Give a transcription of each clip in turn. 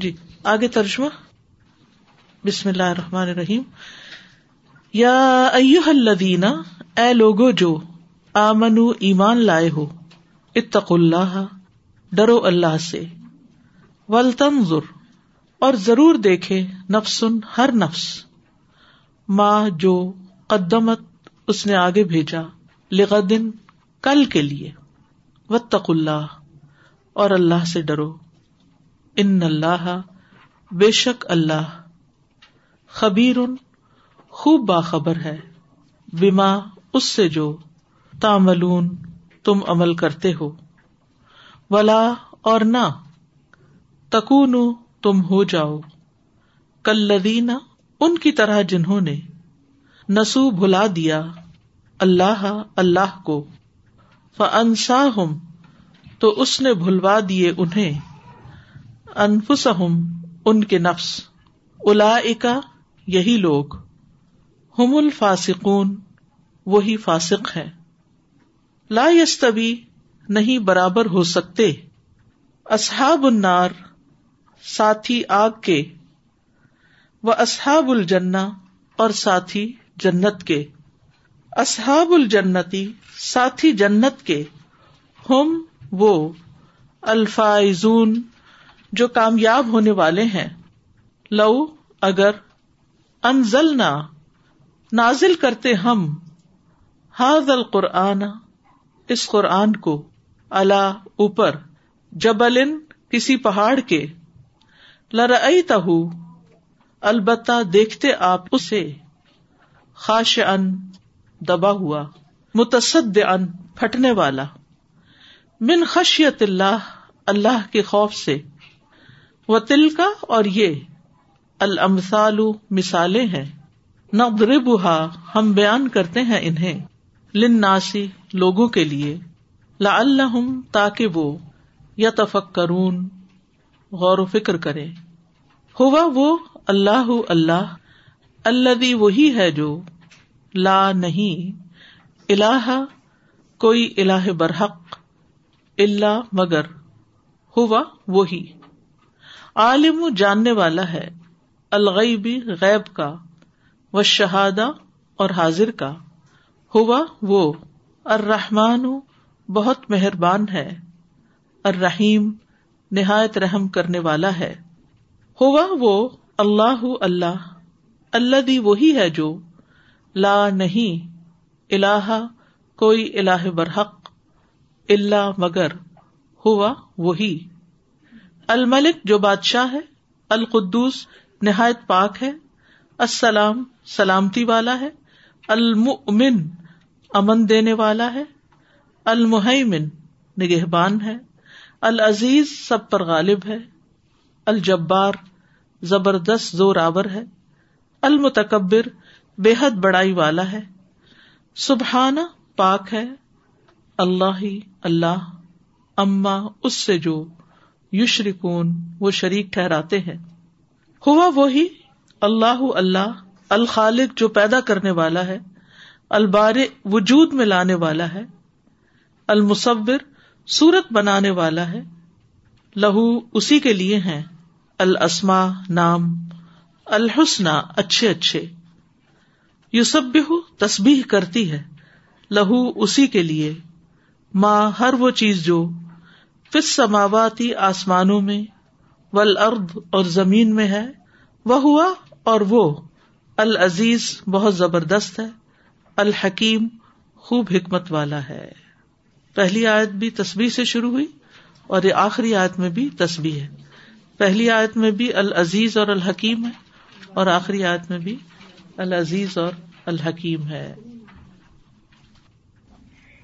جی آگے ترجمہ۔ بسم اللہ الرحمن الرحیم۔ یا ایوہ الذین اے لوگو جو آمنو ایمان لائے ہو، اتقوا اللہ، ڈرو اللہ سے۔ ولتنظر، اور ضرور دیکھے نفسن، ہر نفس۔ ماں جو قدمت اس نے آگے بھیجا لغدن کل کے لیے۔ وتق اللہ، اور اللہ سے ڈرو۔ ان اللہ، بے شک اللہ، خبیر خوب باخبر ہے بیما اس سے جو تاملون تم عمل کرتے ہو، ولا اور نہ تکون تم ہو جاؤ کلدینہ ان کی طرح جنہوں نے نسو بھلا دیا اللہ اللہ کو فنسا ہم تو اس نے بھلوا دیے انہیں۔ انفسہم، ان کے نفس۔ الا یہی لوگ۔ ہم الفاسقون، وہی فاسق ہے لا یستوی، نہیں برابر ہو سکتے۔ اصحاب النار، ساتھی آگ کے۔ و اصحاب الجنا اور ساتھی جنت کے۔ اصحاب الجنتی، ساتھی جنت کے۔ ہم، وہ، الفائزون۔ جو کامیاب ہونے والے ہیں۔ لو، اگر انزل نہ نازل کرتے ہم۔ حاض القرآن، اس قرآن کو۔ اللہ اوپر جبل کسی پہاڑ کے۔ لرئی تہ البتہ دیکھتے آپ اسے۔ خاش ان دبا ہوا متصد ان پھٹنے والا۔ من خشیت اللہ اللہ کے خوف سے۔ و تل کا اور یہ المسال مثالیں ہیں۔ نہ ہم بیان کرتے ہیں انہیں لن ناسی لوگوں کے لیے۔ لا اللہ تاکہ وہ یا تفک کرون غور و فکر کرے ہوا وہ اللہ اللہ اللہ وہی ہے جو لا نہیں اللہ کوئی اللہ برحق اللہ مگر ہوا وہی۔ عالم جاننے والا ہے الغیبی غیب کا و شہادہ اور حاضر کا۔ ہوا وہ، الرحمن بہت مہربان ہے، الرحیم نہایت رحم کرنے والا ہے۔ ہوا وہ، اللہ اللہ اللہ دی وہی ہے جو لا نہیں اللہ کوئی اللہ برحق اللہ مگر ہوا وہی۔ الملک جو بادشاہ ہے، القدوس نہایت پاک ہے، السلام سلامتی والا ہے المن امن دینے والا ہے المحمن نگہبان ہے، العزیز سب پر غالب ہے، الجبار زبردست زور آور ہے، المتکبر بے حد بڑائی والا ہے سبحانہ پاک ہے، اللہ ہی اللہ، اما اس سے جو یشرکون، وہ شریک ٹھہراتے ہیں۔ ہوا وہی اللہ اللہ، الخالق جو پیدا کرنے والا ہے البار وجود میں لانے والا ہے، المصور سورت بنانے والا ہے۔ لہو اسی کے لیے ہیں۔ السما نام الحسن اچھے اچھے۔ یو سب تسبیح کرتی ہے، لہو اسی کے لیے۔ ماں ہر وہ چیز جو فس سماواتی آسمانوں میں ول ارد اور زمین میں ہے وہ ہوا اور وہ۔ العزیز بہت زبردست ہے، الحکیم خوب حکمت والا ہے۔ پہلی آیت بھی تصبیح سے شروع ہوئی اور یہ آخری آیت میں بھی تصبیح ہے۔ پہلی آیت میں بھی العزیز اور الحکیم ہے اور آخری آیت میں بھی العزیز اور الحکیم ہے۔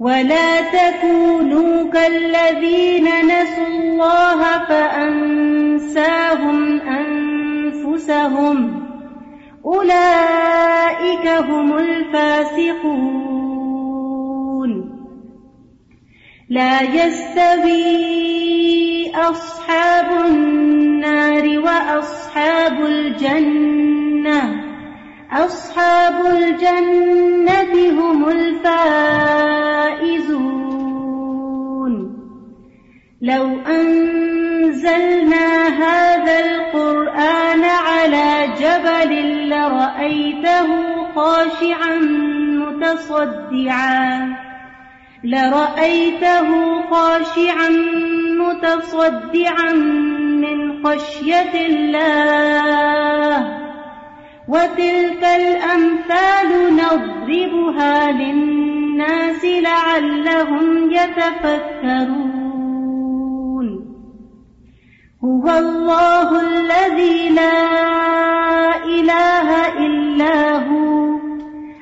ولا تكونوا كالذين نسوا الله فأنساهم أنفسهم أولئك هم الفاسقون لا يستوي أصحاب النار وأصحاب الجنة أصحاب الجنة لو أنزلنا هذا القرآن على جبل لرأيته خاشعا متصدعا لرأيته خاشعا متصدعا من خشية الله وتلك الأمثال نضربها للناس لعلهم يتفكرون هو الله الذي لا إله إلا هو.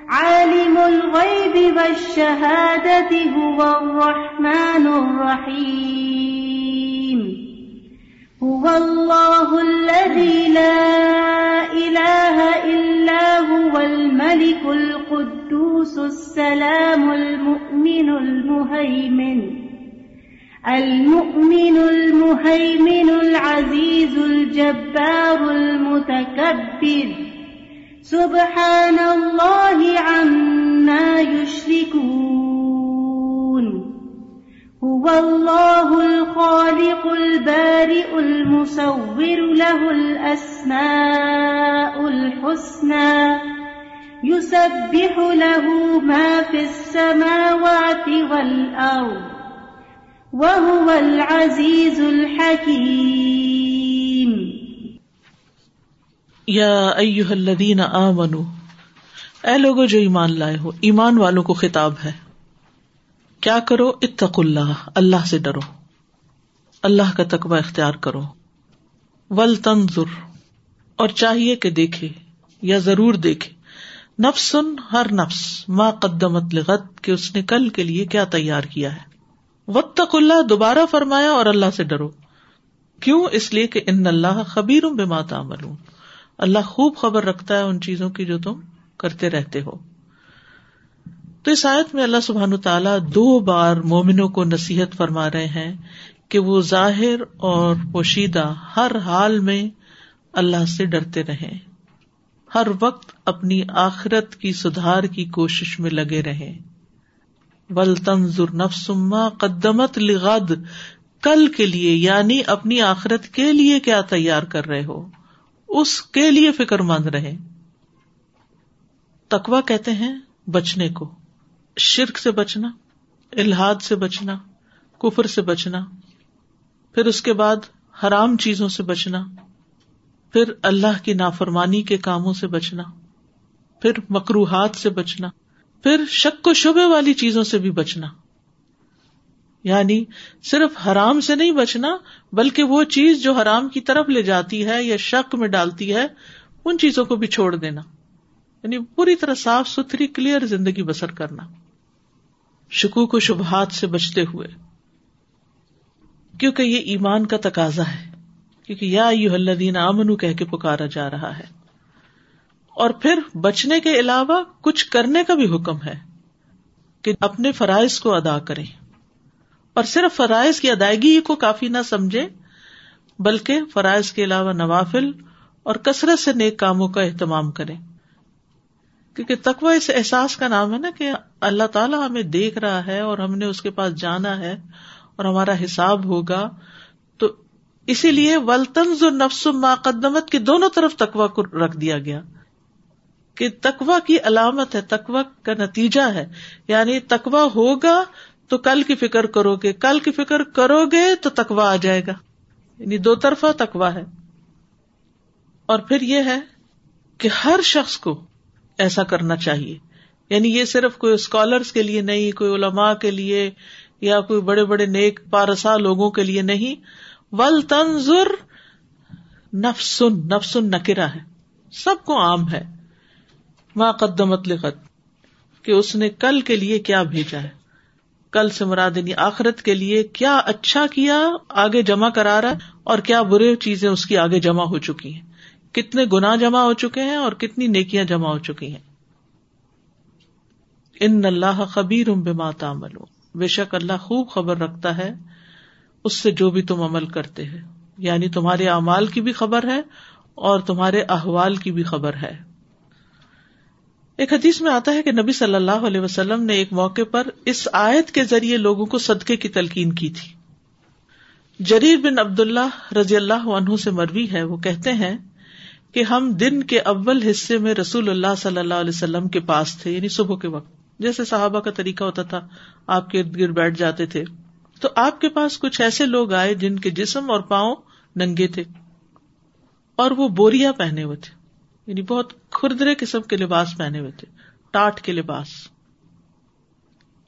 عالم الغيب والشهادة هو الرحمن الرحيم. هو الله الذي لا إله إلا هو، الملك القدوس، السلام، المؤمن، المهيمن. المؤمن المهيمن العزيز الجبار المتكبر. سبحان الله عما يشركون. هو الله الخالق البارئ المصور له الأسماء الحسنى. يسبح له ما في السماوات والأرض. وهو العزيز الحكيم. یا ایوہ الذین آمنو اے لوگو جو ایمان لائے ہو، ایمان والوں کو خطاب ہے۔ کیا کرو؟ اتق اللہ اللہ سے ڈرو۔ اللہ کا تقوی اختیار کرو۔ ول تنظر اور چاہیے کہ دیکھے یا ضرور دیکھے۔ نفسن ہر نفس، ما قدمت لغت کہ اس نے کل کے لیے کیا تیار کیا ہے۔ وطق اللہ دوبارہ فرمایا اور اللہ سے ڈرو۔ کیوں؟ اس لیے کہ ان اللہ خبیر بے ماتا اللہ خوب خبر رکھتا ہے ان چیزوں کی جو تم کرتے رہتے ہو۔ تو اس آیت میں اللہ سبحان تعالیٰ دو بار مومنوں کو نصیحت فرما رہے ہیں کہ وہ ظاہر اور پوشیدہ ہر حال میں اللہ سے ڈرتے رہے ہر وقت اپنی آخرت کی سدھار کی کوشش میں لگے رہے ول تنظر نفسما قدمت لغد، کل کے لیے یعنی اپنی آخرت کے لیے کیا تیار کر رہے ہو؟ اس کے لیے فکر مند رہے۔ تکوا کہتے ہیں بچنے کو۔ شرک سے بچنا الحاد سے بچنا، کفر سے بچنا، پھر اس کے بعد حرام چیزوں سے بچنا، پھر اللہ کی نافرمانی کے کاموں سے بچنا، پھر مکروہات سے بچنا۔ پھر شک و شبے والی چیزوں سے بھی بچنا۔ یعنی صرف حرام سے نہیں بچنا، بلکہ وہ چیز جو حرام کی طرف لے جاتی ہے یا شک میں ڈالتی ہے، ان چیزوں کو بھی چھوڑ دینا۔ یعنی پوری طرح صاف ستھری کلیئر زندگی بسر کرنا۔ شکو کو شبہات سے بچتے ہوئے۔ کیونکہ یہ ایمان کا تقاضا ہے۔ کیونکہ یا یو الدین آمنو، کہہ کے پکارا جا رہا ہے۔ اور پھر بچنے کے علاوہ کچھ کرنے کا بھی حکم ہے کہ اپنے فرائض کو ادا کریں۔ اور صرف فرائض کی ادائیگی کو کافی نہ سمجھے، بلکہ فرائض کے علاوہ نوافل اور کثرت سے نیک کاموں کا اہتمام کرے کیونکہ تقوا اس احساس کا نام ہے نا کہ اللہ تعالیٰ ہمیں دیکھ رہا ہے اور ہم نے اس کے پاس جانا ہے اور ہمارا حساب ہوگا۔ تو اسی لیے ولطنز اور نفس ماقدمت کے دونوں طرف تقوا کو رکھ دیا گیا۔ کہ تقوا کی علامت ہے تقوا کا نتیجہ ہے۔ یعنی تقوا ہوگا تو کل کی فکر کرو گے، کل کی فکر کرو گے تو تکوا آ جائے گا۔ یعنی دو طرفہ تکوا ہے۔ اور پھر یہ ہے کہ ہر شخص کو ایسا کرنا چاہیے۔ یعنی یہ صرف کوئی اسکالرس کے لیے نہیں، کوئی علماء کے لیے یا کوئی بڑے بڑے نیک پارسا لوگوں کے لیے نہیں۔ ول تنظر نفسن نفسن نکرا ہے۔ سب کو عام ہے۔ ماں قدمت لغت کہ اس نے کل کے لیے کیا بھیجا ہے؟ کل سے مرادنی یعنی آخرت کے لیے کیا اچھا کیا، آگے جمع کرا رہا ہے، اور کیا برے چیزیں اس کی آگے جمع ہو چکی ہیں؟ کتنے گنا جمع ہو چکے ہیں اور کتنی نیکیاں جمع ہو چکی ہیں؟ ان اللہ خبیر بے ماتا بے شک اللہ خوب خبر رکھتا ہے، اس سے جو بھی تم عمل کرتے ہیں۔ یعنی تمہارے اعمال کی بھی خبر ہے اور تمہارے احوال کی بھی خبر ہے۔ ایک حدیث میں آتا ہے کہ نبی صلی اللہ علیہ وسلم نے ایک موقع پر اس آیت کے ذریعے لوگوں کو صدقے کی تلقین کی تھی۔ جریر بن عبد اللہ رضی اللہ عنہ سے مروی ہے۔ وہ کہتے ہیں کہ ہم دن کے اول حصے میں رسول اللہ صلی اللہ علیہ وسلم کے پاس تھے یعنی صبح کے وقت۔ جیسے صحابہ کا طریقہ ہوتا تھا، آپ کے ارد گرد بیٹھ جاتے تھے۔ تو آپ کے پاس کچھ ایسے لوگ آئے جن کے جسم اور پاؤں ننگے تھے اور وہ بوریا پہنے ہوئے تھے۔ یعنی بہت کھردرے قسم کے لباس پہنے ہوئے تھے، ٹاٹ کے لباس،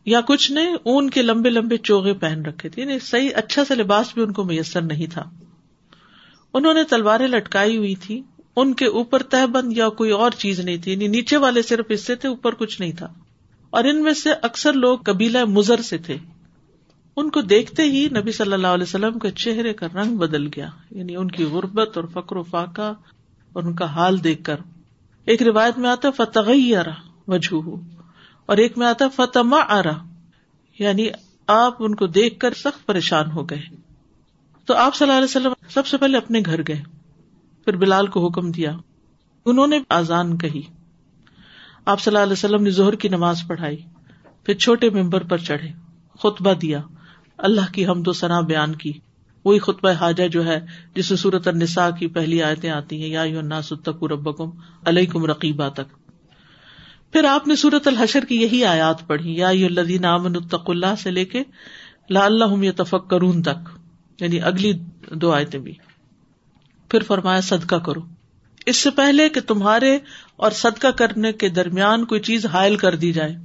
یا کچھ نے اون کے لمبے لمبے چوگے پہن رکھے تھے یعنی صحیح اچھا سا لباس بھی ان کو میسر نہیں تھا۔ انہوں نے تلواریں لٹکائی ہوئی تھی ان کے اوپر تہ بند یا کوئی اور چیز نہیں تھی یعنی نیچے والے صرف حصے تھے، اوپر کچھ نہیں تھا۔ اور ان میں سے اکثر لوگ قبیلہ مزر سے تھے۔ ان کو دیکھتے ہی نبی صلی اللہ علیہ وسلم کے چہرے کا رنگ بدل گیا یعنی ان کی غربت اور فکر و فاقہ اور ان کا حال دیکھ کر۔ ایک روایت میں آتا فتح وجہ اور ایک میں آتا فتما آرا یعنی آپ ان کو دیکھ کر سخت پریشان ہو گئے۔ تو آپ صلی اللہ علیہ وسلم سب سے پہلے اپنے گھر گئے۔ پھر بلال کو حکم دیا۔ انہوں نے آزان کہی۔ آپ صلی اللہ علیہ وسلم نے زہر کی نماز پڑھائی۔ پھر چھوٹے ممبر پر چڑھے۔ خطبہ دیا۔ اللہ کی حمد و ثنا بیان کی۔ وہی خطبہ حاجہ جو ہے جس میں صورت النساء کی پہلی آیتیں آتی ہیں، یا ستک ربکم علیکم رقیبہ تک۔ پھر آپ نے سورت الحشر کی یہی آیات پڑھی، یا الدین امن الطق اللہ سے لے کے لا اللہ تفک کرون تک یعنی اگلی دو آیتیں بھی۔ پھر فرمایا، صدقہ کرو۔ اس سے پہلے کہ تمہارے اور صدقہ کرنے کے درمیان کوئی چیز حائل کر دی جائے۔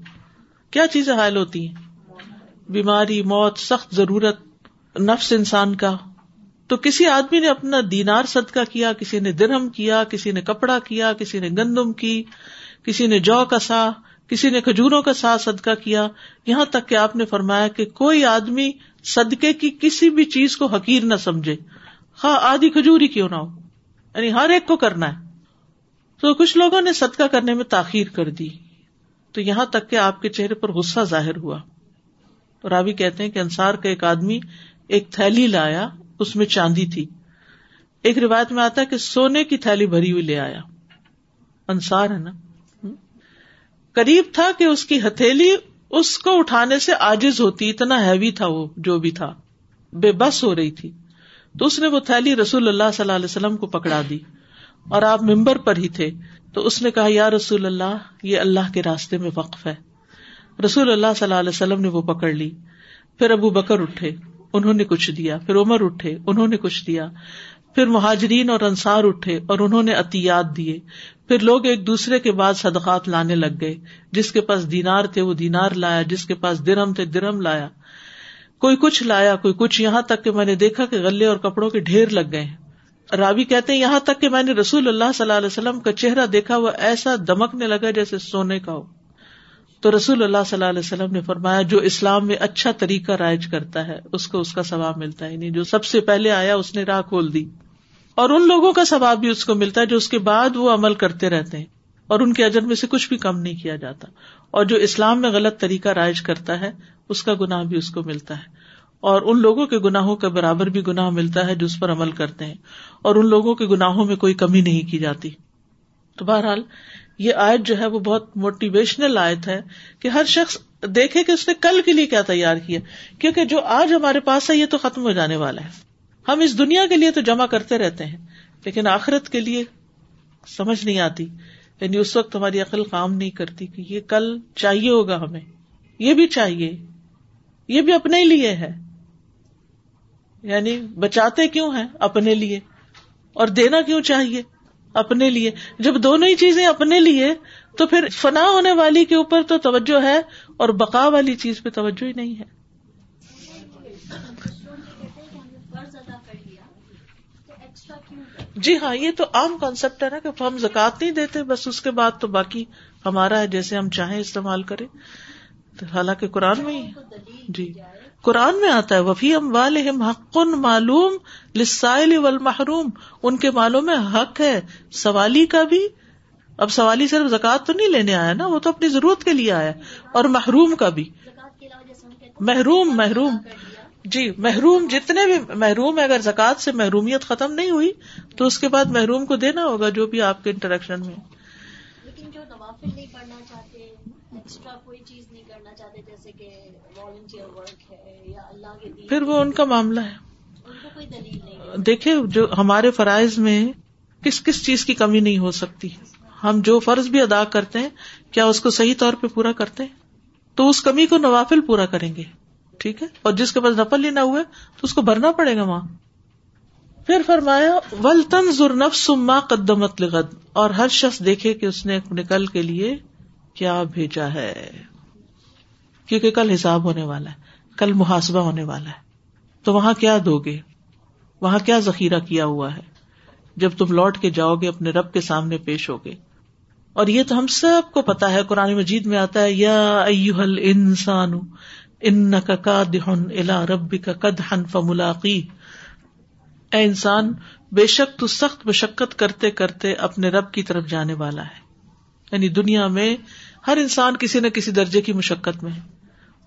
کیا چیزیں حائل ہوتی ہیں؟ بیماری، موت، سخت ضرورت نفس انسان کا۔ تو کسی آدمی نے اپنا دینار صدقہ کیا، کسی نے درہم کیا، کسی نے کپڑا کیا، کسی نے گندم کی، کسی نے جو کا سا، کسی نے کھجوروں کا سا صدقہ کیا۔ یہاں تک کہ آپ نے فرمایا کہ کوئی آدمی صدقے کی کسی بھی چیز کو حقیر نہ سمجھے۔ ہاں آدھی کھجور ہی کیوں نہ ہو۔ یعنی ہر ایک کو کرنا ہے۔ تو کچھ لوگوں نے صدقہ کرنے میں تاخیر کر دی۔ تو یہاں تک کہ آپ کے چہرے پر غصہ ظاہر ہوا۔ راوی کہتے ہیں کہ انصار کا ایک آدمی ایک تھیلی لایا، اس میں چاندی تھی۔ ایک روایت میں آتا ہے کہ سونے کی تھیلی بھری ہوئی لے آیا۔ انصار ہے نا؟ قریب تھا کہ اس کی ہتھیلی اس کو اٹھانے سے آجز ہوتی، اتنا ہیوی تھا وہ، جو بھی تھا۔ بے بس ہو رہی تھی۔ تو اس نے وہ تھیلی رسول اللہ صلی اللہ علیہ وسلم کو پکڑا دی۔ اور آپ ممبر پر ہی تھے۔ تو اس نے کہا، یا رسول اللہ، یہ اللہ کے راستے میں وقف ہے۔ رسول اللہ صلی اللہ علیہ وسلم نے وہ پکڑ لی۔ پھر ابو بکر اٹھے۔ انہوں نے کچھ دیا، پھر عمر اٹھے، انہوں نے کچھ دیا، پھر مہاجرین اور انصار اٹھے اور انہوں نے عطیات دیے۔ پھر لوگ ایک دوسرے کے بعد صدقات لانے لگ گئے۔ جس کے پاس دینار تھے وہ دینار لایا، جس کے پاس درم تھے درم لایا۔ کوئی کچھ لایا، کوئی کچھ، یہاں تک کہ میں نے دیکھا کہ غلے اور کپڑوں کے ڈھیر لگ گئے۔ راوی کہتے ہیں، یہاں تک کہ میں نے رسول اللہ صلی اللہ علیہ وسلم کا چہرہ دیکھا، وہ ایسا دمکنے لگا جیسے سونے کا ہو۔ تو رسول اللہ صلی اللہ علیہ وسلم نے فرمایا، جو اسلام میں اچھا طریقہ رائج کرتا ہے، اس کو اس کا ثواب ملتا ہے۔ یعنی جو سب سے پہلے آیا، اس نے راہ کھول دی۔ اور ان لوگوں کا ثواب بھی اس کو ملتا ہے جو اس کے بعد وہ عمل کرتے رہتے ہیں۔ اور ان کے اجر میں سے کچھ بھی کم نہیں کیا جاتا۔ اور جو اسلام میں غلط طریقہ رائج کرتا ہے، اس کا گناہ بھی اس کو ملتا ہے۔ اور ان لوگوں کے گناہوں کا برابر بھی گناہ ملتا ہے جو اس پر عمل کرتے ہیں۔ اور ان لوگوں کے گناہوں میں کوئی کمی نہیں کی جاتی۔ تو بہرحال یہ آیت جو ہے وہ بہت موٹیویشنل آیت ہے کہ ہر شخص دیکھے کہ اس نے کل کے لیے کیا تیار کیا۔ کیونکہ جو آج ہمارے پاس ہے، یہ تو ختم ہو جانے والا ہے۔ ہم اس دنیا کے لیے تو جمع کرتے رہتے ہیں، لیکن آخرت کے لیے سمجھ نہیں آتی۔ یعنی اس وقت ہماری عقل کام نہیں کرتی کہ یہ کل چاہیے ہوگا ہمیں۔ یہ بھی چاہیے۔ یہ بھی اپنے لیے ہے۔ یعنی بچاتے کیوں ہیں؟ اپنے لیے۔ اور دینا کیوں چاہیے؟ اپنے لیے۔ جب دونوں ہی چیزیں اپنے لیے، تو پھر فنا ہونے والی کے اوپر تو توجہ ہے اور بقا والی چیز پہ توجہ ہی نہیں ہے۔ جی ہاں یہ تو عام کانسیپٹ ہے نا کہ ہم زکات نہیں دیتے، بس اس کے بعد تو باقی ہمارا ہے، جیسے ہم چاہیں استعمال کریں۔ حالانکہ قرآن میں ہی جی۔ قرآن میں آتا ہے وفی ام والم حق معلوم لسائل والمحروم۔ ان کے مالوں میں حق ہے، سوالی کا بھی۔ اب سوالی صرف زکات تو نہیں لینے آیا نا، وہ تو اپنی ضرورت کے لیے آیا اور محروم کا بھی۔ محروم محروم۔ جی محروم، جتنے بھی محروم ہے اگر زکات سے محرومیت ختم نہیں ہوئی، تو اس کے بعد محروم کو دینا ہوگا جو بھی آپ کے انٹریکشن میں۔ لیکن جو نوافل نہیں پڑھنا چاہتے ایکسٹرا کوئی چیز نہیں چاہتے جیسے کہ والنٹیئر ورک ہے یا اللہ کے دین پھر وہ ان کا معاملہ ہے۔ ان کو کوئی دلیل نہیں دیکھے جو ہمارے فرائض میں کس کس چیز کی کمی نہیں ہو سکتی۔ ہم جو فرض بھی ادا کرتے ہیں کیا اس کو صحیح طور پہ پورا کرتے ہیں؟ تو اس کمی کو نوافل پورا کریں گے۔ ٹھیک ہے؟ اور جس کے پاس نفل ہی نہ ہوئے تو اس کو بھرنا پڑے گا وہاں۔ پھر فرمایا ول تنظ ما قدمت لغد۔ اور ہر شخص دیکھے کہ اس نے نکل کے لیے کیا بھیجا ہے۔ کیونکہ کل حساب ہونے والا ہے، کل محاسبہ ہونے والا ہے۔ تو وہاں کیا دو گے؟ وہاں کیا ذخیرہ کیا ہوا ہے؟ جب تم لوٹ کے جاؤ گے، اپنے رب کے سامنے پیش ہوگے اور یہ تو ہم سب کو پتا ہے، قرآن مجید میں آتا ہے، یا انسان ان کا دہن الا ربی کا کد ہن فملاقی۔ اے انسان، بے شک تو سخت مشقت کرتے کرتے اپنے رب کی طرف جانے والا ہے۔ یعنی دنیا میں ہر انسان کسی نہ کسی درجے کی مشقت میں ہے۔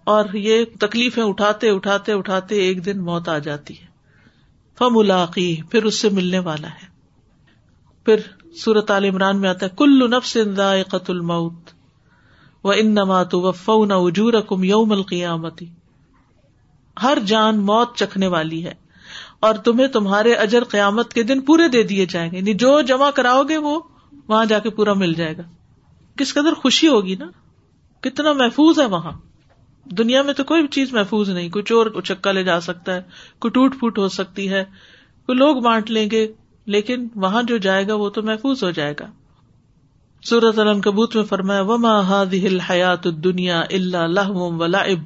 اور یہ تکلیفیں اٹھاتے اٹھاتے اٹھاتے ایک دن موت آ جاتی ہے۔ فملاقی، پھر اس سے ملنے والا ہے۔ پھر سورت عال عمران میں آتا ہے کل نفس قت الموت و ان نمات و نہ اجور کم یوم القیامتی۔ ہر جان موت چکھنے والی ہے اور تمہیں تمہارے اجر قیامت کے دن پورے دے دیے جائیں گے۔ یعنی جو جمع کراؤ گے وہ وہاں جا کے پورا مل جائے گا۔ کس قدر خوشی ہوگی نا؟ کتنا محفوظ ہے وہاں۔ دنیا میں تو کوئی بھی چیز محفوظ نہیں، کوئی چور چکا لے جا سکتا ہے، کوئی ٹوٹ پھوٹ ہو سکتی ہے، کوئی لوگ بانٹ لیں گے، لیکن وہاں جو جائے گا وہ تو محفوظ ہو جائے گا۔ سورت الکبوت میں فرمایا، وما هذه الحیات الدنیا الا لهو ولعب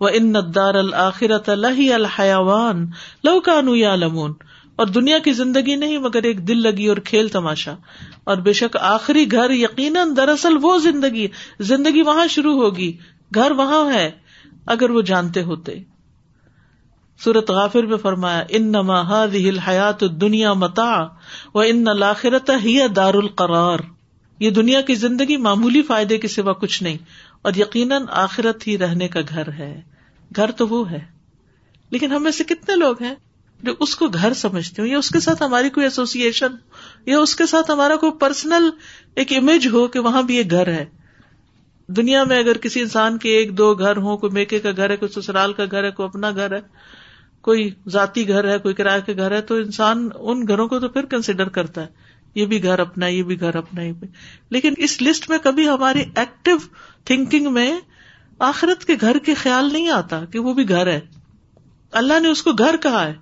وان الدار الاخرة لهي الحيوان لو كانوا يعلمون۔ اور دنیا کی زندگی نہیں، مگر ایک دل لگی اور کھیل تماشا۔ اور بے شک آخری گھر یقیناً دراصل وہ زندگی زندگی وہاں شروع ہوگی گھر وہاں ہے، اگر وہ جانتے ہوتے۔ سورت غافر میں فرمایا ان نما الحیات دنیا متا و ان لاخرت ہی دار القرار۔ یہ دنیا کی زندگی معمولی فائدے کے سوا کچھ نہیں، اور یقیناً آخرت ہی رہنے کا گھر ہے۔ گھر تو وہ ہے۔ لیکن ہم میں سے کتنے لوگ ہیں جو اس کو گھر سمجھتے ہو یا اس کے ساتھ ہماری کوئی ایسوسیشن یا اس کے ساتھ ہمارا کوئی پرسنل ایک امیج ہو کہ وہاں بھی ایک گھر ہے۔ دنیا میں اگر کسی انسان کے ایک دو گھر ہو کوئی میکے کا گھر ہے، کوئی سسرال کا گھر ہے، کوئی اپنا گھر ہے، کوئی ذاتی گھر ہے، کوئی کرایہ کے گھر ہے، تو انسان ان گھروں کو تو پھر کنسیڈر کرتا ہے۔ یہ بھی گھر اپنا، یہ بھی گھر اپنا بھی۔ لیکن اس لسٹ میں کبھی ہماری ایکٹیو تھنکنگ میں آخرت کے گھر کے خیال نہیں آتا کہ وہ بھی گھر ہے۔ اللہ نے اس کو گھر کہا ہے،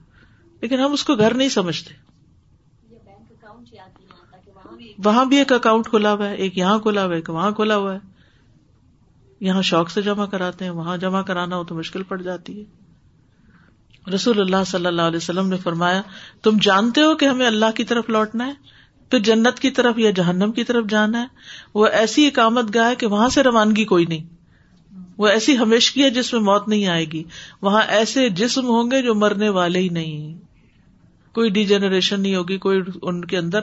لیکن ہم اس کو گھر نہیں سمجھتے۔ وہاں بھی ایک اکاؤنٹ کھلا ہوا ہے، ایک یہاں کھلا ہوا ہے، ایک وہاں کھلا ہوا ہے۔ یہاں شوق سے جمع کراتے ہیں، وہاں جمع کرانا ہو تو مشکل پڑ جاتی ہے۔ رسول اللہ صلی اللہ علیہ وسلم نے فرمایا، تم جانتے ہو کہ ہمیں اللہ کی طرف لوٹنا ہے؟ پھر جنت کی طرف یا جہنم کی طرف جانا ہے؟ وہ ایسی اقامت گاہ ہے کہ وہاں سے روانگی کوئی نہیں۔ وہ ایسی ہمیشگی ہے جس میں موت نہیں آئے گی۔ وہاں ایسے جسم ہوں گے جو مرنے والے ہی نہیں۔ کوئی ڈی جنریشن نہیں ہوگی، کوئی ان کے اندر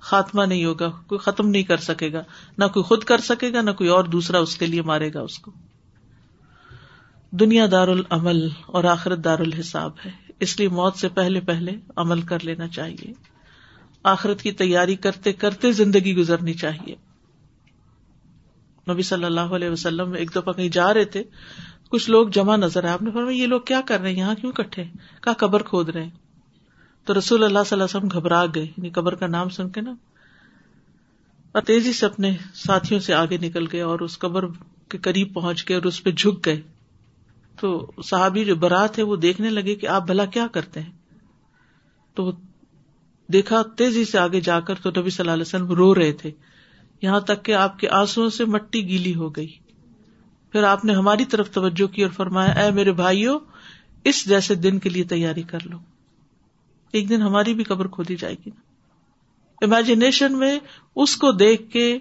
خاتمہ نہیں ہوگا، کوئی ختم نہیں کر سکے گا، نہ کوئی خود کر سکے گا، نہ کوئی اور دوسرا اس کے لیے مارے گا اس کو۔ دنیا دار العمل اور آخرت دار الحساب ہے، اس لیے موت سے پہلے پہلے عمل کر لینا چاہیے۔ آخرت کی تیاری کرتے کرتے زندگی گزرنی چاہیے۔ نبی صلی اللہ علیہ وسلم ایک دفعہ کہیں جا رہے تھے، کچھ لوگ جمع نظر آئے، آپ نے فرمایا، یہ لوگ کیا کر رہے ہیں؟ یہاں کیوں کٹھے؟ کہا، قبر کھود رہے ہیں۔ تو رسول اللہ صلی اللہ علیہ وسلم گھبرا گئے یعنی قبر کا نام سن کے نا۔ اور تیزی سے اپنے ساتھیوں سے آگے نکل گئے اور اس قبر کے قریب پہنچ گئے اور اس پہ جھک گئے۔ تو صحابی جو برات ہے وہ دیکھنے لگے کہ آپ بھلا کیا کرتے ہیں۔ تو وہ دیکھا، تیزی سے آگے جا کر تو نبی صلی اللہ علیہ وسلم رو رہے تھے۔ یہاں تک کہ آپ کے آنسو سے مٹی گیلی ہو گئی۔ پھر آپ نے ہماری طرف توجہ کی اور فرمایا، اے میرے بھائیوں اس جیسے دن کے لیے تیاری کر لو۔ ایک دن ہماری بھی قبر کھودی جائے گی نا۔ امیجنیشن میں اس کو دیکھ کے،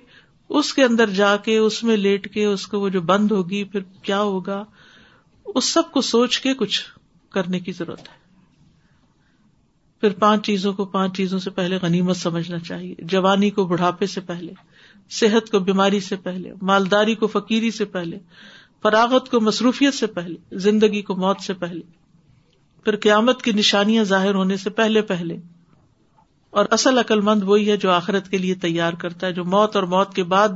اس کے اندر جا کے، اس میں لیٹ کے، اس کو وہ جو بند ہوگی، پھر کیا ہوگا؟ اس سب کو سوچ کے کچھ کرنے کی ضرورت ہے۔ پھر پانچ چیزوں کو، پانچ چیزوں سے پہلے غنیمت سمجھنا چاہیے۔ جوانی کو بڑھاپے سے پہلے، صحت کو بیماری سے پہلے، مالداری کو فقیری سے پہلے، فراغت کو مصروفیت سے پہلے، زندگی کو موت سے پہلے۔ پھر قیامت کی نشانیاں ظاہر ہونے سے پہلے پہلے۔ اور اصل عقل مند وہی ہے جو آخرت کے لیے تیار کرتا ہے، جو موت اور موت کے بعد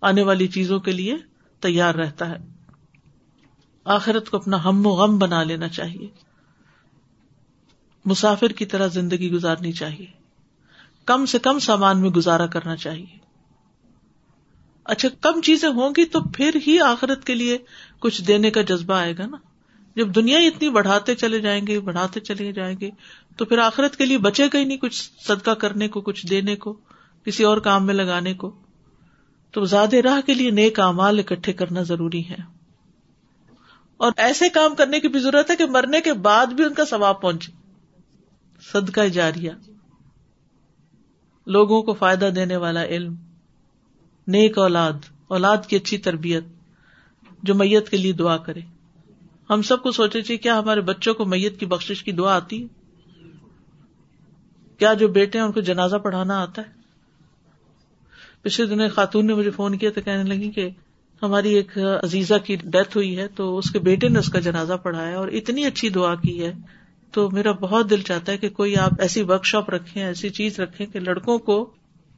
آنے والی چیزوں کے لیے تیار رہتا ہے۔ آخرت کو اپنا ہم و غم بنا لینا چاہیے۔ مسافر کی طرح زندگی گزارنی چاہیے۔ کم سے کم سامان میں گزارا کرنا چاہیے۔ اچھا کم چیزیں ہوں گی تو پھر ہی آخرت کے لیے کچھ دینے کا جذبہ آئے گا نا۔ جب دنیا اتنی بڑھاتے چلے جائیں گے، بڑھاتے چلے جائیں گے، تو پھر آخرت کے لیے بچے گا ہی نہیں کچھ صدقہ کرنے کو، کچھ دینے کو، کسی اور کام میں لگانے کو۔ تو زیادہ راہ کے لیے نیک امال اکٹھے کرنا ضروری ہے۔ اور ایسے کام کرنے کی بھی ضرورت ہے کہ مرنے کے بعد بھی ان کا ثواب پہنچے۔ صدقہ جاریہ۔ لوگوں کو فائدہ دینے والا علم۔ نیک اولاد اولاد کی اچھی تربیت۔ جو میت کے لیے دعا کرے۔ ہم سب کو سوچے چاہیے، کیا ہمارے بچوں کو میت کی بخش کی دعا آتی ہے؟ کیا جو بیٹے ہیں، ان کو جنازہ پڑھانا آتا ہے؟ پچھلے دن خاتون نے مجھے فون کیا تو کہنے لگی کہ ہماری ایک عزیزہ کی ڈیتھ ہوئی ہے، تو اس کے بیٹے نے اس کا جنازہ پڑھایا اور اتنی اچھی دعا کی ہے۔ تو میرا بہت دل چاہتا ہے کہ کوئی آپ ایسی ورک شاپ رکھیں، ایسی چیز رکھیں کہ لڑکوں کو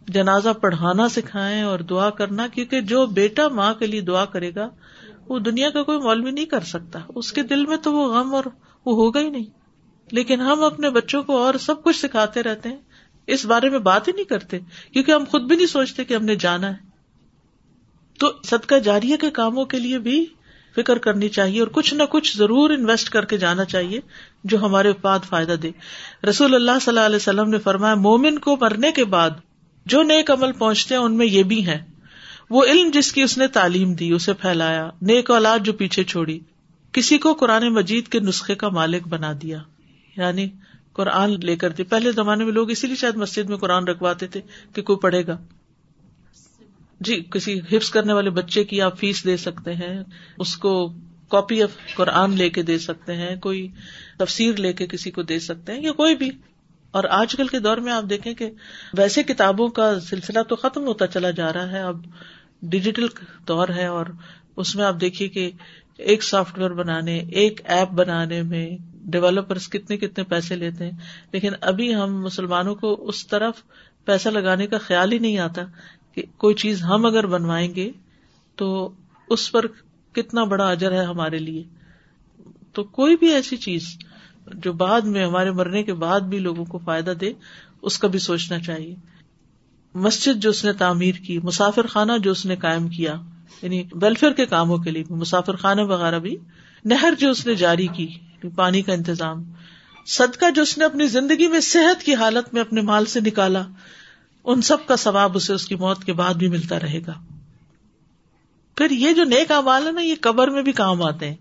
جنازہ پڑھانا سکھائیں اور دعا کرنا، کیونکہ جو بیٹا ماں کے لیے دعا کرے گا وہ دنیا کا کوئی مولوی نہیں کر سکتا۔ اس کے دل میں تو وہ غم اور وہ ہوگا ہی نہیں۔ لیکن ہم اپنے بچوں کو اور سب کچھ سکھاتے رہتے ہیں۔ اس بارے میں بات ہی نہیں کرتے، کیونکہ ہم خود بھی نہیں سوچتے کہ ہم نے جانا ہے۔ تو صدقہ جاریہ کے کاموں کے لیے بھی فکر کرنی چاہیے اور کچھ نہ کچھ ضرور انویسٹ کر کے جانا چاہیے جو ہمارے اتپاد فائدہ دے۔ رسول اللہ صلی اللہ علیہ وسلم نے فرمایا، مومن کو مرنے کے بعد جو نیک عمل پہنچتے ہیں، ان میں یہ بھی ہے وہ علم جس کی اس نے تعلیم دی، اسے پھیلایا، نیک اولاد جو پیچھے چھوڑی، کسی کو قرآن مجید کے نسخے کا مالک بنا دیا۔ یعنی قرآن لے کر دی۔ پہلے زمانے میں لوگ اسی لیے شاید مسجد میں قرآن رکھواتے تھے کہ کوئی پڑھے گا۔ جی کسی حفظ کرنے والے بچے کی آپ فیس دے سکتے ہیں، اس کو کاپی آف قرآن لے کے دے سکتے ہیں، کوئی تفسیر لے کے کسی کو دے سکتے ہیں، یا کوئی بھی۔ اور آج کل کے دور میں آپ دیکھیں کہ ویسے کتابوں کا سلسلہ تو ختم ہوتا چلا جا رہا ہے، اب ڈیجیٹل دور ہے اور اس میں آپ دیکھیے کہ ایک سافٹ ویئر بنانے، ایک ایپ بنانے میں ڈیولپرس کتنے کتنے پیسے لیتے ہیں۔ لیکن ابھی ہم مسلمانوں کو اس طرف پیسہ لگانے کا خیال ہی نہیں آتا کہ کوئی چیز ہم اگر بنوائیں گے تو اس پر کتنا بڑا اجر ہے ہمارے لیے۔ تو کوئی بھی ایسی چیز جو بعد میں ہمارے مرنے کے بعد بھی لوگوں کو فائدہ دے، اس کا بھی سوچنا چاہیے۔ مسجد جو اس نے تعمیر کی مسافر خانہ جو اس نے قائم کیا یعنی ویلفیئر کے کاموں کے لیے مسافر خانہ وغیرہ بھی، نہر جو اس نے جاری کی، پانی کا انتظام، صدقہ جو اس نے اپنی زندگی میں صحت کی حالت میں اپنے مال سے نکالا، ان سب کا ثواب اسے اس کی موت کے بعد بھی ملتا رہے گا۔ پھر یہ جو نیک امال ہے نا، یہ قبر میں بھی کام آتے ہیں۔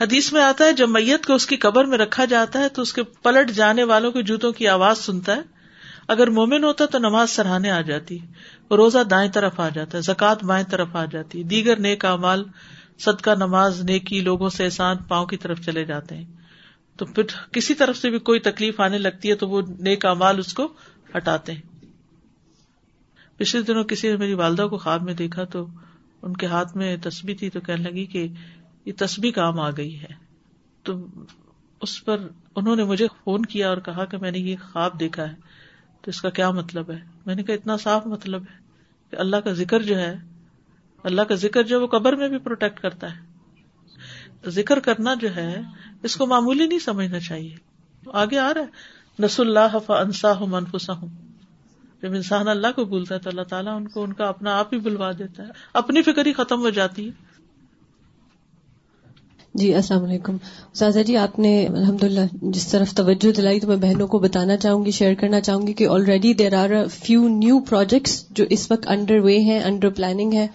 حدیث میں آتا ہے، جب میت کو اس کی قبر میں رکھا جاتا ہے تو اس کے پلٹ جانے والوں کے جوتوں کی آواز سنتا ہے۔ اگر مومن ہوتا تو نماز سراہنے آ جاتی، روزہ دائیں طرف آ جاتا ہے زکوٰۃ بائیں طرف آ جاتی، دیگر نیک امال صدقہ، نماز، نیکی، لوگوں سے احسان، پاؤں کی طرف چلے جاتے ہیں۔ تو پھر کسی طرف سے بھی کوئی تکلیف آنے لگتی ہے تو وہ نیک امال اس کو ہٹاتے ہیں۔ پچھلے دنوں کسی نے میری والدہ کو خواب میں دیکھا تو ان کے ہاتھ میں تسبیح تھی تو کہنے لگی کہ یہ تسبیح کام آ گئی ہے۔ تو اس پر انہوں نے مجھے فون کیا اور کہا کہ میں نے یہ خواب دیکھا ہے۔ تو اس کا کیا مطلب ہے؟ میں نے کہا، اتنا صاف مطلب ہے کہ اللہ کا ذکر جو ہے، اللہ کا ذکر جو ہے، وہ قبر میں بھی پروٹیکٹ کرتا ہے۔ ذکر کرنا جو ہے، اس کو معمولی نہیں سمجھنا چاہیے۔ آگے آ رہا ہے۔ نس اللہ انسا ہوں منفسا ہوں جب انسان اللہ کو بولتا ہے تو اللہ تعالیٰ ان کو، ان کا اپنا آپ ہی بلوا دیتا ہے۔ اپنی فکر ہی ختم ہو جاتی ہے۔ جی السلام علیکم۔ سازا جی آپ نے الحمد للہ جس طرف توجہ دلائی تو میں بہنوں کو بتانا چاہوں گی شیئر کرنا چاہوں گی کہ already there are few new projects جو اس وقت انڈر وے ہیں انڈر پلاننگ ہے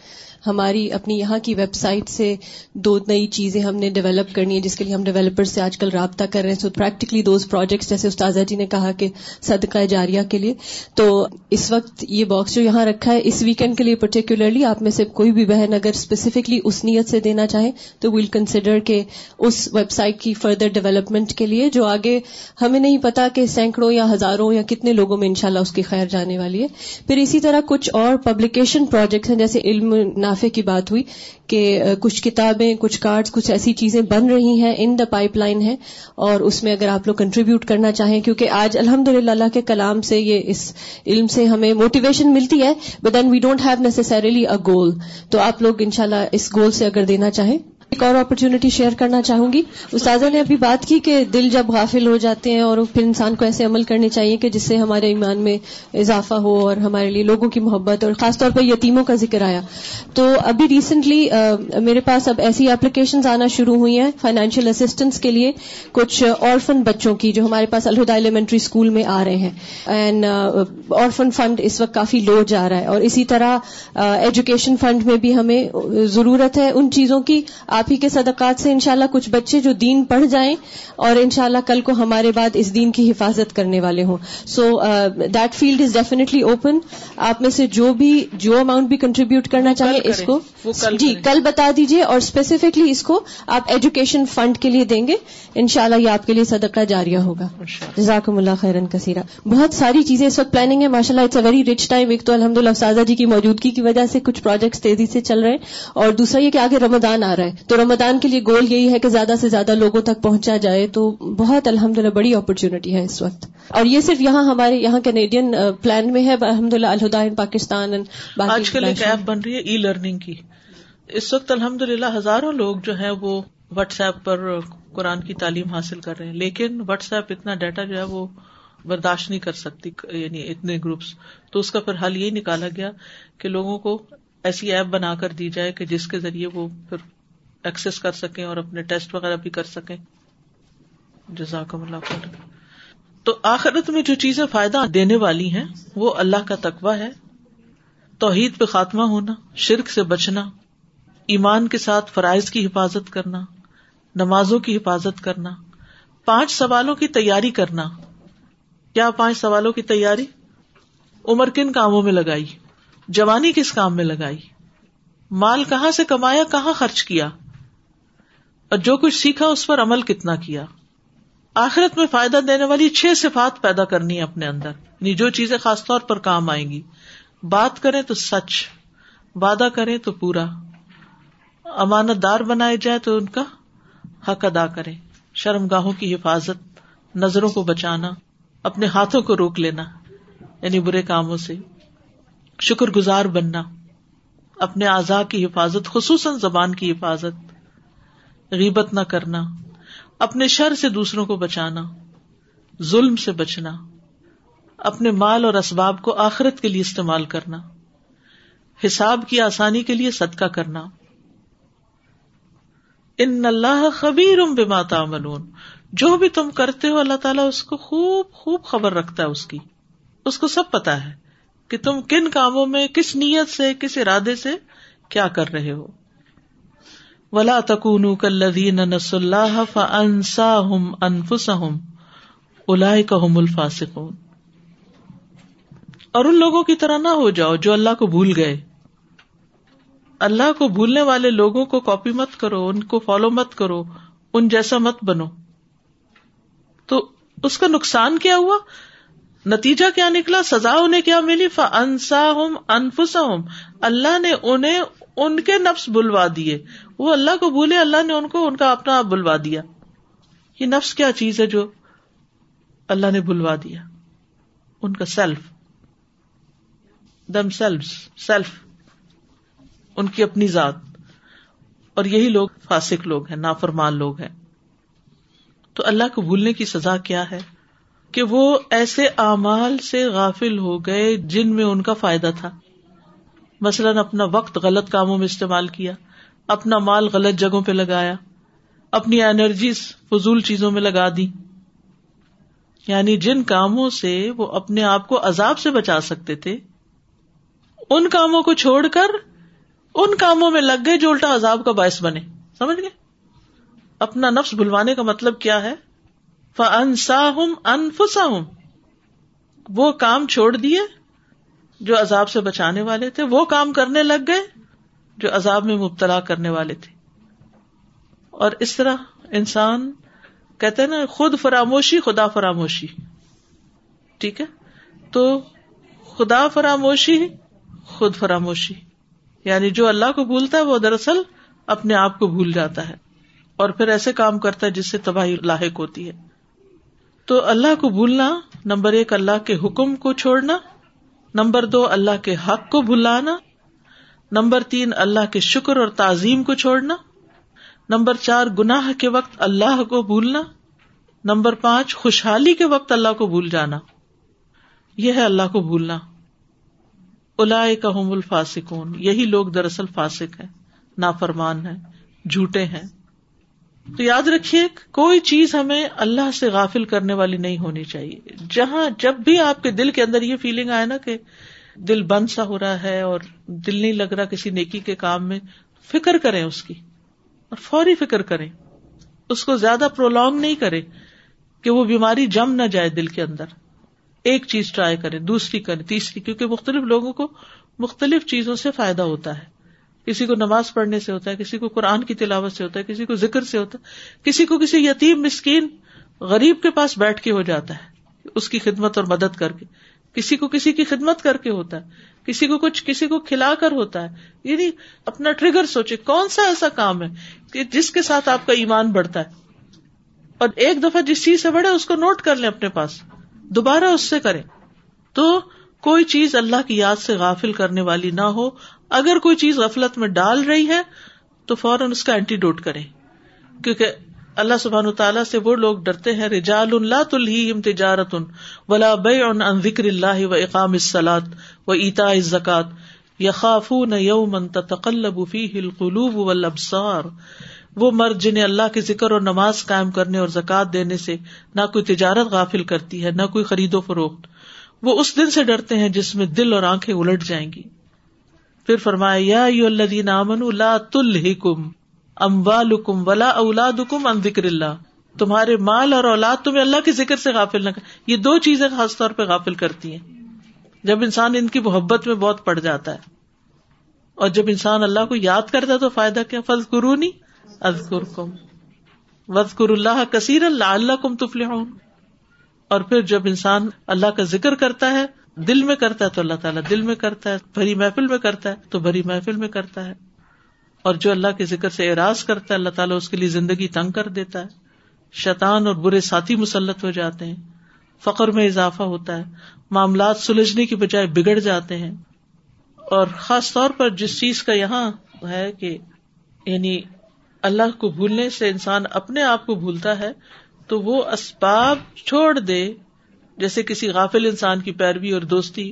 ہماری اپنی یہاں کی ویب سائٹ سے دو نئی چیزیں ہم نے ڈیولپ کرنی ہے جس کے لیے ہم ڈیولپر سے آج کل رابطہ کر رہے ہیں۔ سو پریکٹیکلی دوز پروجیکٹس جیسے استاذہ جی نے کہا کہ صدقہ جاریہ کے لیے۔ تو اس وقت یہ باکس جو یہاں رکھا ہے، اس ویکینڈ کے لیے پرٹیکولرلی آپ میں سے کوئی بھی بہن اگر اسپیسیفکلی اس نیت سے دینا چاہیں تو ویل کنسیڈر کہ اس ویب سائٹ کی فردر ڈیولپمنٹ کے لیے، جو آگے ہمیں نہیں پتا کہ سینکڑوں یا ہزاروں یا کتنے لوگوں میں انشاءاللہ اس کی خیر جانے والی ہے۔ پھر اسی طرح کچھ اور پبلیکیشن پروجیکٹس ہیں، جیسے علم منافع کی بات ہوئی کہ کچھ کتابیں، کچھ کارڈز، کچھ ایسی چیزیں بن رہی ہیں ان دا پائپ لائن ہے اور اس میں اگر آپ لوگ کنٹریبیوٹ کرنا چاہیں، کیونکہ آج الحمد للہ اللہ کے کلام سے یہ اس علم سے ہمیں موٹیویشن ملتی ہے but then we don't have necessarily a goal تو آپ لوگ انشاءاللہ اس گول سے اگر دینا چاہیں ایک اور اپرچونٹی شیئر کرنا چاہوں گی۔ استاذہ نے ابھی بات کی کہ دل جب غافل ہو جاتے ہیں اور پھر انسان کو ایسے عمل کرنے چاہیے کہ جس سے ہمارے ایمان میں اضافہ ہو اور ہمارے لیے لوگوں کی محبت اور خاص طور پر یتیموں کا ذکر آیا۔ تو ابھی ریسنٹلی میرے پاس اب ایسی اپلیکیشنز آنا شروع ہوئی ہیں فائنینشیل اسسٹنس کے لیے کچھ آرفن بچوں کی جو ہمارے پاس الہدا ایلیمنٹری اسکول میں آ رہے ہیں۔ اینڈ آرفن فنڈ اس وقت کافی لو جا رہا ہے اور اسی طرح ایجوکیشن فنڈ میں بھی ہمیں ضرورت ہے ان چیزوں کی۔ آپ ہی کے صدقات سے انشاءاللہ کچھ بچے جو دین پڑھ جائیں اور انشاءاللہ کل کو ہمارے بعد اس دین کی حفاظت کرنے والے ہوں۔ So that field is definitely open آپ میں سے جو بھی جو اماؤنٹ بھی کنٹریبیوٹ کرنا چاہیں اس کو جی کل بتا دیجیے اور اسپیسیفکلی اس کو آپ ایجوکیشن فنڈ کے لیے دیں گے۔ انشاءاللہ یہ آپ کے لیے صدقہ جاریہ ہوگا۔ جزاکم اللہ خیرن کثیرہ بہت ساری چیزیں اس وقت پلاننگ ہے ماشاء اللہ it's a very rich time ایک تو الحمد للہ جی کی موجودگی کی وجہ سے کچھ پروجیکٹس تیزی سے چل رہے ہیں اور دوسرا یہ کہ آگے رمضان آ رہا ہے۔ تو رمضان کے لیے گول یہی ہے کہ زیادہ سے زیادہ لوگوں تک پہنچا جائے تو بہت الحمد بڑی اپرچونٹی ہے اس وقت۔ اور یہ صرف یہاں ہمارے یہاں کینیڈین پلان میں ہے الحمد للہ الہدا ان پاکستان آج کل ایک ایپ بن رہی ہے ای لرننگ کی۔ اس وقت الحمد للہ ہزاروں لوگ جو ہے وہ واٹس ایپ پر قرآن کی تعلیم حاصل کر رہے ہیں لیکن واٹس ایپ اتنا ڈیٹا جو ہے وہ برداشت نہیں کر سکتی یعنی اتنے گروپس تو اس کا پھر حل یہی نکالا گیا کہ لوگوں کو ایسی ایپ بنا کر دی جائے کہ جس کے ذریعے وہ پھر ایکسس کر سکیں اور اپنے ٹیسٹ وغیرہ بھی کر سکیں۔ جزاکم اللہ خیر تو آخرت میں جو چیزیں فائدہ دینے والی ہیں، وہ اللہ کا تقوی ہے۔ توحید پہ خاتمہ ہونا، شرک سے بچنا، ایمان کے ساتھ فرائض کی حفاظت کرنا، نمازوں کی حفاظت کرنا، پانچ سوالوں کی تیاری کرنا۔ کیا پانچ سوالوں کی تیاری؟ عمر کن کاموں میں لگائی؟ جوانی کس کام میں لگائی؟ مال کہاں سے کمایا، کہاں خرچ کیا؟ اور جو کچھ سیکھا اس پر عمل کتنا کیا۔ آخرت میں فائدہ دینے والی چھ صفات پیدا کرنی ہے اپنے اندر۔ یعنی جو چیزیں خاص طور پر کام آئیں گی۔ بات کریں تو سچ، وعدہ کریں تو پورا۔ امانت دار بنائے جائے تو ان کا حق ادا کرے شرم گاہوں کی حفاظت، نظروں کو بچانا، اپنے ہاتھوں کو روک لینا یعنی برے کاموں سے۔ شکر گزار بننا، اپنے اعضاء کی حفاظت، خصوصاً زبان کی حفاظت۔ غیبت نہ کرنا، اپنے شر سے دوسروں کو بچانا، ظلم سے بچنا، اپنے مال اور اسباب کو آخرت کے لیے استعمال کرنا، حساب کی آسانی کے لیے صدقہ کرنا۔ ان اللہ خبیر بما تعملون۔ جو بھی تم کرتے ہو، اللہ تعالیٰ اس کو خوب خوب خبر رکھتا ہے اس کی۔ اس کو سب پتا ہے کہ تم کن کاموں میں، کس نیت سے، کس ارادے سے کیا کر رہے ہو۔ ولا تکون کلین نس اللہ فنسا ہم انفس ہم الا ہم الفاص اور ان لوگوں کی طرح نہ ہو جاؤ جو اللہ کو بھول گئے۔ اللہ کو بھولنے والے لوگوں کو کاپی مت کرو، ان کو فالو مت کرو، ان جیسا مت بنو۔ تو اس کا نقصان کیا ہوا؟ نتیجہ کیا نکلا؟ سزا انہیں کیا ملی؟ فنسا ہوں انفسا ہوں اللہ نے انہیں، ان کے نفس بلوا دیے۔ وہ اللہ کو بھولے، اللہ نے ان کو، ان کا اپنا آپ بلوا دیا۔ یہ نفس کیا چیز ہے جو اللہ نے بلوا دیا؟ ان کا سیلف دم سیلف سیلف ان کی اپنی ذات۔ اور یہی لوگ فاسک لوگ ہیں، نافرمان لوگ ہیں۔ تو اللہ کو بھولنے کی سزا کیا ہے؟ کہ وہ ایسے اعمال سے غافل ہو گئے جن میں ان کا فائدہ تھا۔ مثلاً اپنا وقت غلط کاموں میں استعمال کیا۔ اپنا مال غلط جگہوں پہ لگایا، اپنی انرجیز فضول چیزوں میں لگا دی۔ یعنی جن کاموں سے وہ اپنے آپ کو عذاب سے بچا سکتے تھے، ان کاموں کو چھوڑ کر ان کاموں میں لگ گئے جو الٹا عذاب کا باعث بنے۔ سمجھ گئے؟ اپنا نفس بلوانے کا مطلب کیا ہے؟ فنسا ہوں انفسا ہوں وہ کام چھوڑ دیے جو عذاب سے بچانے والے تھے، وہ کام کرنے لگ گئے۔ جو عذاب میں مبتلا کرنے والے تھے۔ اور اس طرح انسان کہتے نا، خود فراموشی، خدا فراموشی۔ ٹھیک ہے؟ تو خدا فراموشی، خود فراموشی۔ یعنی جو اللہ کو بھولتا ہے، وہ دراصل اپنے آپ کو بھول جاتا ہے۔ اور پھر ایسے کام کرتا ہے جس سے تباہی لاحق ہوتی ہے۔ تو اللہ کو بھولنا، نمبر ایک، اللہ کے حکم کو چھوڑنا۔ نمبر دو، اللہ کے حق کو بھلانا۔ نمبر تین، اللہ کے شکر اور تعظیم کو چھوڑنا۔ نمبر چار، گناہ کے وقت اللہ کو بھولنا۔ نمبر پانچ، خوشحالی کے وقت اللہ کو بھول جانا۔ یہ ہے اللہ کو بھولنا۔ الا کا حم الفاسکون یہی لوگ دراصل فاسک ہیں، نافرمان ہیں، جھوٹے ہیں۔ تو یاد رکھیے، کوئی چیز ہمیں اللہ سے غافل کرنے والی نہیں ہونی چاہیے۔ جہاں جب بھی آپ کے دل کے اندر یہ فیلنگ آئے نا کہ دل بند سا ہو رہا ہے اور دل نہیں لگ رہا کسی نیکی کے کام میں، فکر کریں اس کی، اور فوری فکر کریں۔ اس کو زیادہ پرولونگ نہیں کرے کہ وہ بیماری جم نہ جائے دل کے اندر۔ ایک چیز ٹرائی کرے دوسری کرے تیسری، کیونکہ مختلف لوگوں کو مختلف چیزوں سے فائدہ ہوتا ہے۔ کسی کو نماز پڑھنے سے ہوتا ہے، کسی کو قرآن کی تلاوت سے ہوتا ہے، کسی کو ذکر سے ہوتا ہے۔ کسی کو کسی یتیم مسکین غریب کے پاس بیٹھ کے ہو جاتا ہے، اس کی خدمت اور مدد کر کے۔ کسی کو کسی کی خدمت کر کے ہوتا ہے، کسی کو کچھ، کسی کو کھلا کر ہوتا ہے۔ یعنی اپنا ٹریگر سوچے، کون سا ایسا کام ہے کہ جس کے ساتھ آپ کا ایمان بڑھتا ہے؟ اور ایک دفعہ جس چیز سے بڑھے اس کو نوٹ کر لیں اپنے پاس۔ دوبارہ اس سے کریں۔ تو کوئی چیز اللہ کی یاد سے غافل کرنے والی نہ ہو۔ اگر کوئی چیز غفلت میں ڈال رہی ہے، تو فوراً اس کا اینٹی ڈوٹ کرے کیونکہ اللہ سبحان تعالیٰ سے وہ لوگ ڈرتے ہیں، رجال اللہ تلہیم تجارت ولا بے ان ذکر اللہ و اقام السلاط و اتا زکات یخاف نہ یومن تقلب فیہ القلوب والابصار۔ وہ مرد جنہیں اللہ کے ذکر اور نماز قائم کرنے اور زکات دینے سے نہ کوئی تجارت غافل کرتی ہے، نہ کوئی خرید و فروخت۔ وہ اس دن سے ڈرتے ہیں جس میں دل اور آنکھیں الٹ جائیں گی۔ پھر فرمایا، یا یو اللہ امن اللہ تلحکم اموالکم ولا اولادکم ان ذکر اللہ۔ تمہارے مال اور اولاد تمہیں اللہ کے ذکر سے غافل نہ کر۔ یہ دو چیزیں خاص طور پہ غافل کرتی ہیں۔ جب انسان ان کی محبت میں بہت پڑ جاتا ہے اور جب انسان اللہ کو یاد کرتا ہے تو فائدہ کیا؟ فض قرونی ازکر کم وزقر اللہ کثیر اللہ اللہ کم تفل اور پھر جب انسان اللہ کا ذکر کرتا ہے، دل میں کرتا ہے تو اللہ تعالیٰ دل میں کرتا ہے، بھری محفل میں کرتا ہے تو بھری محفل میں کرتا ہے۔ اور جو اللہ کے ذکر سے اعراض کرتا ہے، اللہ تعالیٰ اس کے لیے زندگی تنگ کر دیتا ہے۔ شیطان اور برے ساتھی مسلط ہو جاتے ہیں۔ فخر میں اضافہ ہوتا ہے۔ معاملات سلجھنے کی بجائے بگڑ جاتے ہیں۔ اور خاص طور پر جس چیز کا یہاں ہے کہ یعنی اللہ کو بھولنے سے انسان اپنے آپ کو بھولتا ہے، تو وہ اسباب چھوڑ دے۔ جیسے کسی غافل انسان کی پیروی اور دوستی،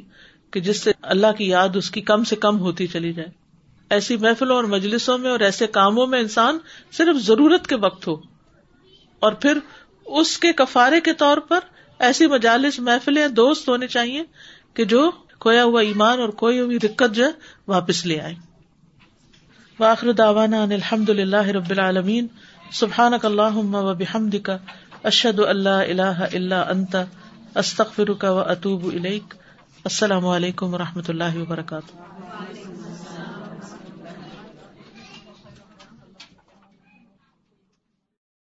کہ جس سے اللہ کی یاد اس کی کم سے کم ہوتی چلی جائے۔ ایسی محفلوں اور مجلسوں میں اور ایسے کاموں میں انسان صرف ضرورت کے وقت ہو۔ اور پھر اس کے کفارے کے طور پر ایسی مجالس، محفلیں دوست ہونے چاہیے کہ جو کھویا ہوا ایمان اور کوئی ہوئی دقت جو ہے واپس لے آئے واخر داوانا الحمد اللہ رب العالمین۔ سبحان اللہ و بحمد کا اشد اللہ اللہ اللہ انت۔ استخر کا و اطوب السلام علیکم و رحمۃ اللہ وبرکاتہ۔